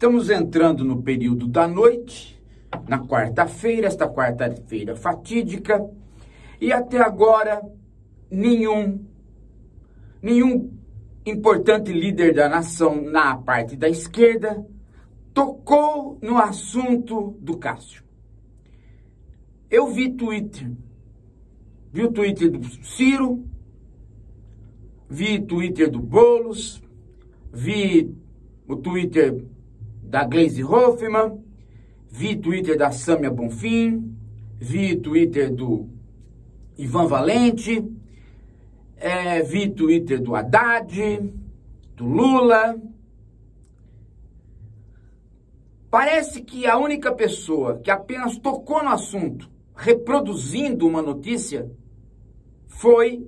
Estamos entrando no período da noite, na quarta-feira, esta quarta-feira fatídica, e até agora nenhum nenhum importante líder da nação na parte da esquerda tocou no assunto do Cássio. Eu vi Twitter, vi o Twitter do Ciro, vi Twitter do Bolos, vi o Twitter da Glaze Hoffman, vi Twitter da Samia Bonfim, vi Twitter do Ivan Valente, é, vi Twitter do Haddad, do Lula. Parece que a única pessoa que apenas tocou no assunto, reproduzindo uma notícia, foi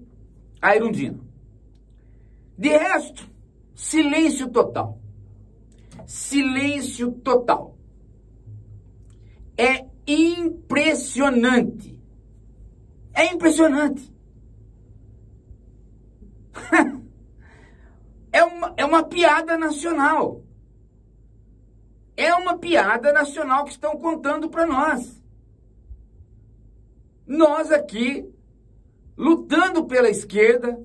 a Irundina. De resto, silêncio total silêncio total. É impressionante. É impressionante. é, uma, é uma piada nacional. É uma piada nacional que estão contando para nós. Nós aqui, lutando pela esquerda,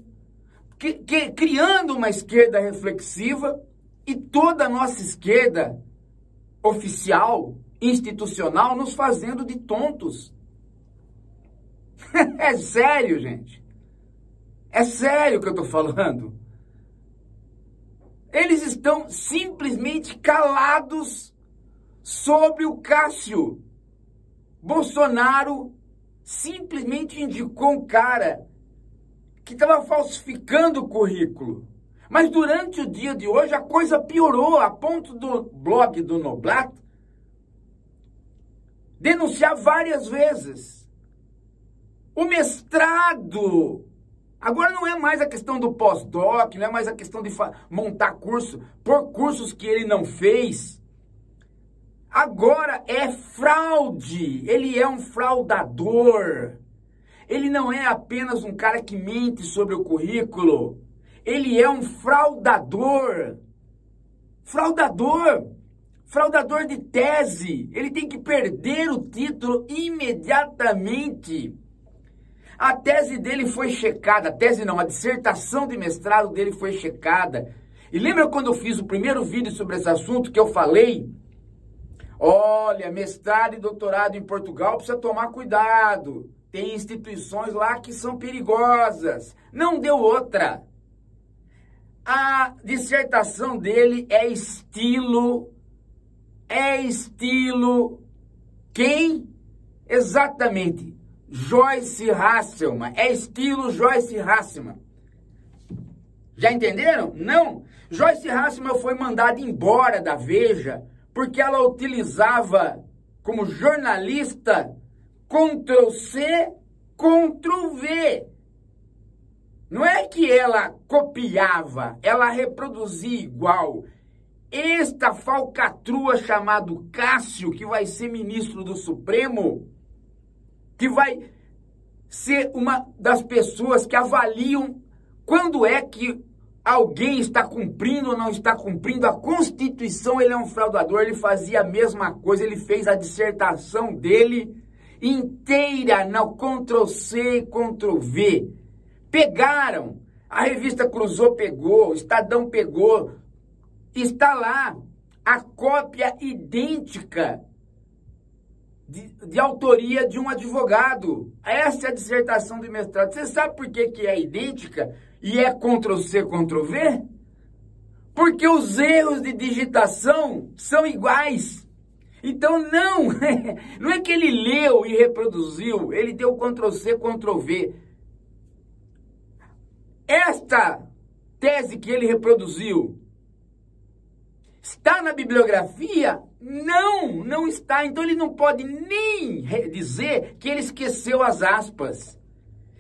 que, que, criando uma esquerda reflexiva, e toda a nossa esquerda oficial, institucional, nos fazendo de tontos. é sério, gente. É sério que eu estou falando. Eles estão simplesmente calados sobre o Cássio. Bolsonaro simplesmente indicou um cara que estava falsificando o currículo. Mas durante o dia de hoje a coisa piorou a ponto do blog do Noblat denunciar várias vezes. O mestrado. Agora não é mais a questão do pós-doc, não é mais a questão de montar curso por cursos que ele não fez. Agora é fraude. Ele é um fraudador. Ele não é apenas um cara que mente sobre o currículo ele é um fraudador. Fraudador. Fraudador de tese. Ele tem que perder o título imediatamente. A tese dele foi checada, a tese não, a dissertação de mestrado dele foi checada. E lembra quando eu fiz o primeiro vídeo sobre esse assunto que eu falei? Olha, mestrado e doutorado em Portugal precisa tomar cuidado. Tem instituições lá que são perigosas. Não deu outra. A dissertação dele é estilo. É estilo. Quem? Exatamente. Joyce Hasselman. É estilo Joyce Hasselman. Já entenderam? Não. Joyce Hasselman foi mandada embora da Veja porque ela utilizava como jornalista Ctrl C, Ctrl V. Não é que ela copiava, ela reproduzia igual. Esta falcatrua chamado Cássio, que vai ser ministro do Supremo, que vai ser uma das pessoas que avaliam quando é que alguém está cumprindo ou não está cumprindo a Constituição, ele é um fraudador, ele fazia a mesma coisa, ele fez a dissertação dele inteira no Ctrl C, Ctrl V. Pegaram. A revista Cruzou pegou, o Estadão pegou. Está lá a cópia idêntica de, de, autoria de um advogado. Essa é a dissertação de mestrado. Você sabe por que, que é idêntica e é Ctrl-C, Ctrl-V? Porque os erros de digitação são iguais. Então, não, não é que ele leu e reproduziu, ele deu Ctrl-C, Ctrl-V. Esta tese que ele reproduziu está na bibliografia? Não, não está. Então ele não pode nem dizer que ele esqueceu as aspas,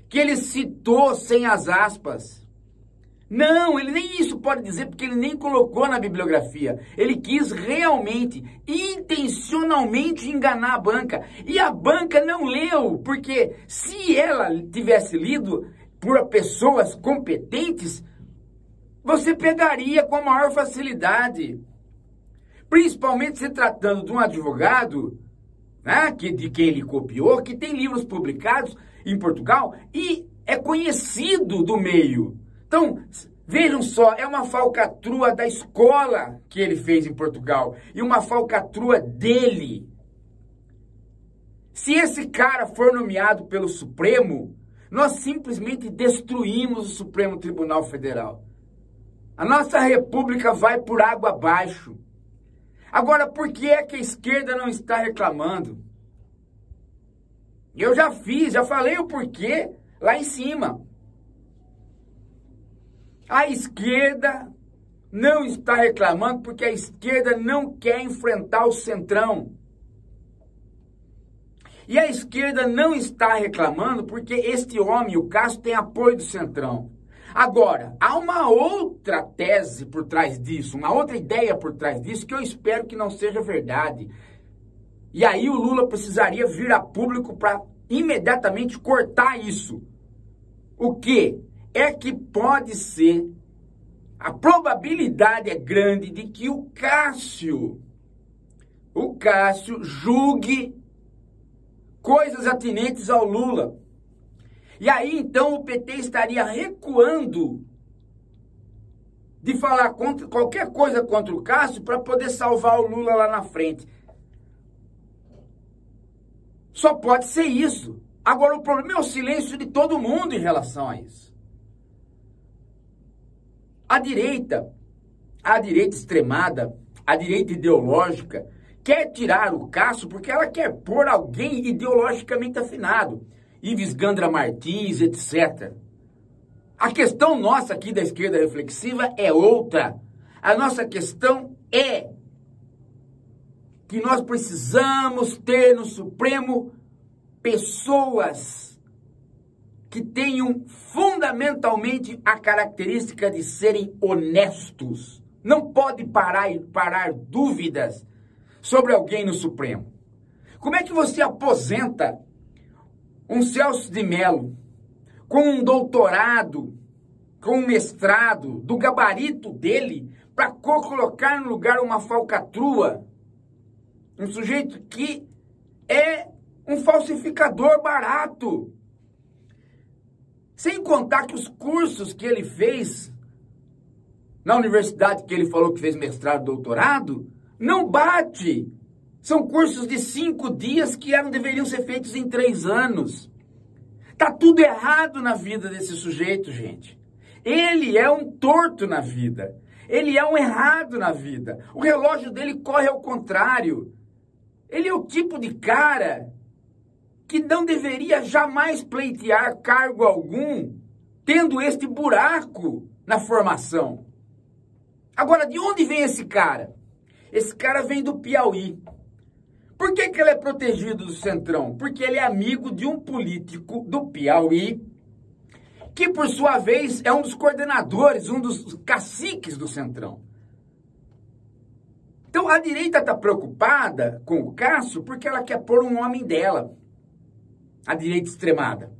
que ele citou sem as aspas. Não, ele nem isso pode dizer porque ele nem colocou na bibliografia. Ele quis realmente, intencionalmente enganar a banca. E a banca não leu, porque se ela tivesse lido, por pessoas competentes, você pegaria com a maior facilidade. Principalmente se tratando de um advogado, né, que, de quem ele copiou, que tem livros publicados em Portugal e é conhecido do meio. Então, vejam só, é uma falcatrua da escola que ele fez em Portugal e uma falcatrua dele. Se esse cara for nomeado pelo Supremo, nós simplesmente destruímos o Supremo Tribunal Federal. A nossa república vai por água abaixo. Agora, por que é que a esquerda não está reclamando? Eu já fiz, já falei o porquê lá em cima. A esquerda não está reclamando porque a esquerda não quer enfrentar o centrão. E a esquerda não está reclamando porque este homem, o Castro, tem apoio do Centrão. Agora, há uma outra tese por trás disso, uma outra ideia por trás disso que eu espero que não seja verdade. E aí o Lula precisaria vir a público para imediatamente cortar isso. O que? É que pode ser, a probabilidade é grande de que o Cássio, o Cássio julgue coisas atinentes ao Lula. E aí então o PT estaria recuando de falar contra, qualquer coisa contra o Cássio para poder salvar o Lula lá na frente. Só pode ser isso. Agora o problema é o silêncio de todo mundo em relação a isso. A direita, a direita extremada, a direita ideológica, quer tirar o Cássio porque ela quer pôr alguém ideologicamente afinado. Ives Gandra Martins, etc. A questão nossa aqui da esquerda reflexiva é outra. A nossa questão é que nós precisamos ter no Supremo pessoas que tenham fundamentalmente a característica de serem honestos. Não pode parar parar dúvidas sobre alguém no Supremo? Como é que você aposenta um Celso de Mello com um doutorado, com um mestrado, do gabarito dele, para colocar no lugar uma falcatrua? Um sujeito que é um falsificador barato. Sem contar que os cursos que ele fez na universidade que ele falou que fez mestrado, doutorado, não bate. São cursos de cinco dias que eram, deveriam ser feitos em três anos. Tá tudo errado na vida desse sujeito, gente. Ele é um torto na vida. Ele é um errado na vida. O relógio dele corre ao contrário. Ele é o tipo de cara que não deveria jamais pleitear cargo algum, tendo este buraco na formação. Agora, de onde vem esse cara? Esse cara vem do Piauí. Por que, que ele é protegido do Centrão? Porque ele é amigo de um político do Piauí, que por sua vez é um dos coordenadores, um dos caciques do Centrão. Então a direita está preocupada com o Cássio porque ela quer pôr um homem dela. A direita extremada.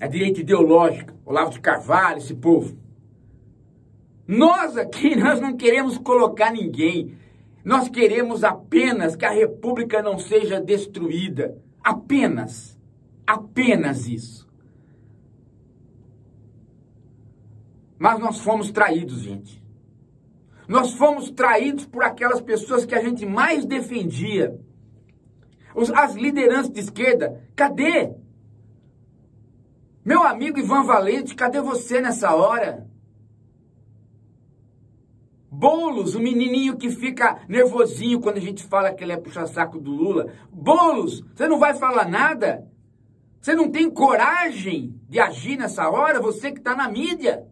A direita ideológica. Olavo de Carvalho, esse povo. Nós aqui, nós não queremos colocar ninguém. Nós queremos apenas que a república não seja destruída. Apenas. Apenas isso. Mas nós fomos traídos, gente. Nós fomos traídos por aquelas pessoas que a gente mais defendia. as lideranças de esquerda, cadê? Meu amigo Ivan Valente, cadê você nessa hora? Boulos, o menininho que fica nervosinho quando a gente fala que ele é puxa-saco do Lula. Boulos, você não vai falar nada? Você não tem coragem de agir nessa hora? Você que está na mídia.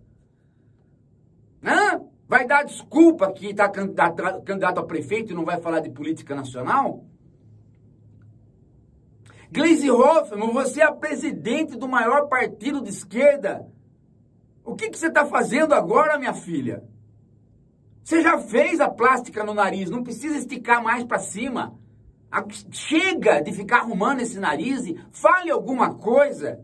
Hã? Vai dar desculpa que está candidato, candidato a prefeito e não vai falar de política nacional? Gleisi Hoffmann, você é a presidente do maior partido de esquerda. O que, que você está fazendo agora, minha filha? Você já fez a plástica no nariz, não precisa esticar mais para cima. Chega de ficar arrumando esse nariz e fale alguma coisa.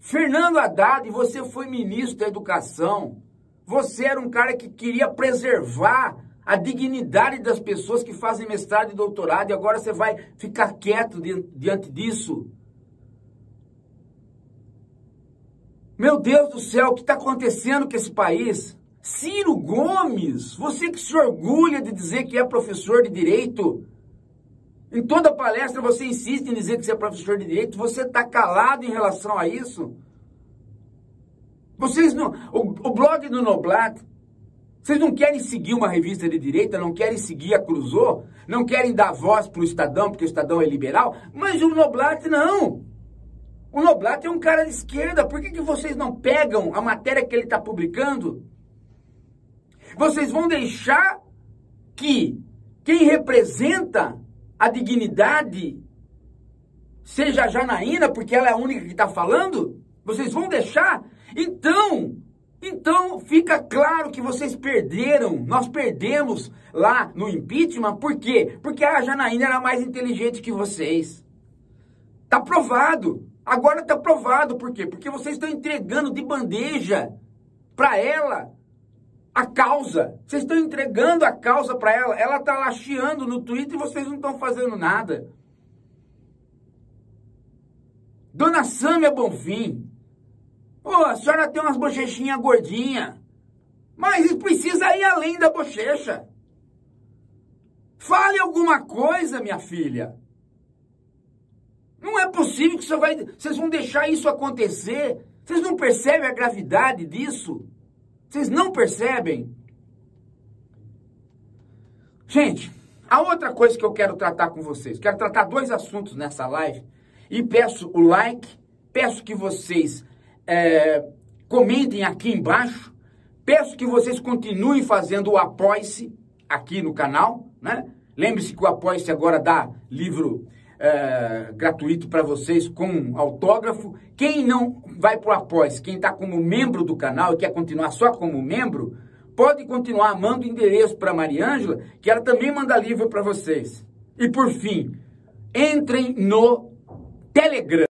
Fernando Haddad, você foi ministro da Educação. Você era um cara que queria preservar a dignidade das pessoas que fazem mestrado e doutorado e agora você vai ficar quieto diante disso? Meu Deus do céu, o que está acontecendo com esse país? Ciro Gomes, você que se orgulha de dizer que é professor de direito, em toda palestra você insiste em dizer que você é professor de direito, você está calado em relação a isso? Vocês não. O, o blog do Noblat, vocês não querem seguir uma revista de direita, não querem seguir a Cruzô, não querem dar voz para o Estadão, porque o Estadão é liberal, mas o Noblat não. O Noblat é um cara de esquerda, por que, que vocês não pegam a matéria que ele está publicando? Vocês vão deixar que quem representa a dignidade seja a Janaína, porque ela é a única que está falando? Vocês vão deixar? Então, então fica claro que vocês perderam, nós perdemos lá no impeachment, por quê? Porque a Janaína era mais inteligente que vocês. Tá provado. Agora tá provado, por quê? Porque vocês estão entregando de bandeja para ela a causa. Vocês estão entregando a causa para ela. Ela tá lacheando no Twitter e vocês não estão fazendo nada. Dona Sâmia Bonfim, Ô, a senhora tem umas bochechinhas gordinhas. Mas precisa ir além da bochecha. Fale alguma coisa, minha filha. Não é possível que você vai, vocês vão deixar isso acontecer. Vocês não percebem a gravidade disso? Vocês não percebem? Gente, a outra coisa que eu quero tratar com vocês, quero tratar dois assuntos nessa live e peço o like, peço que vocês é, comentem aqui embaixo. Peço que vocês continuem fazendo o apoie-se aqui no canal, né? Lembre-se que o apoie-se agora dá livro é, gratuito para vocês com autógrafo. Quem não vai para o apoie-se, quem está como membro do canal e quer continuar só como membro, pode continuar, manda o endereço para Mariângela, que ela também manda livro para vocês. E por fim, entrem no Telegram.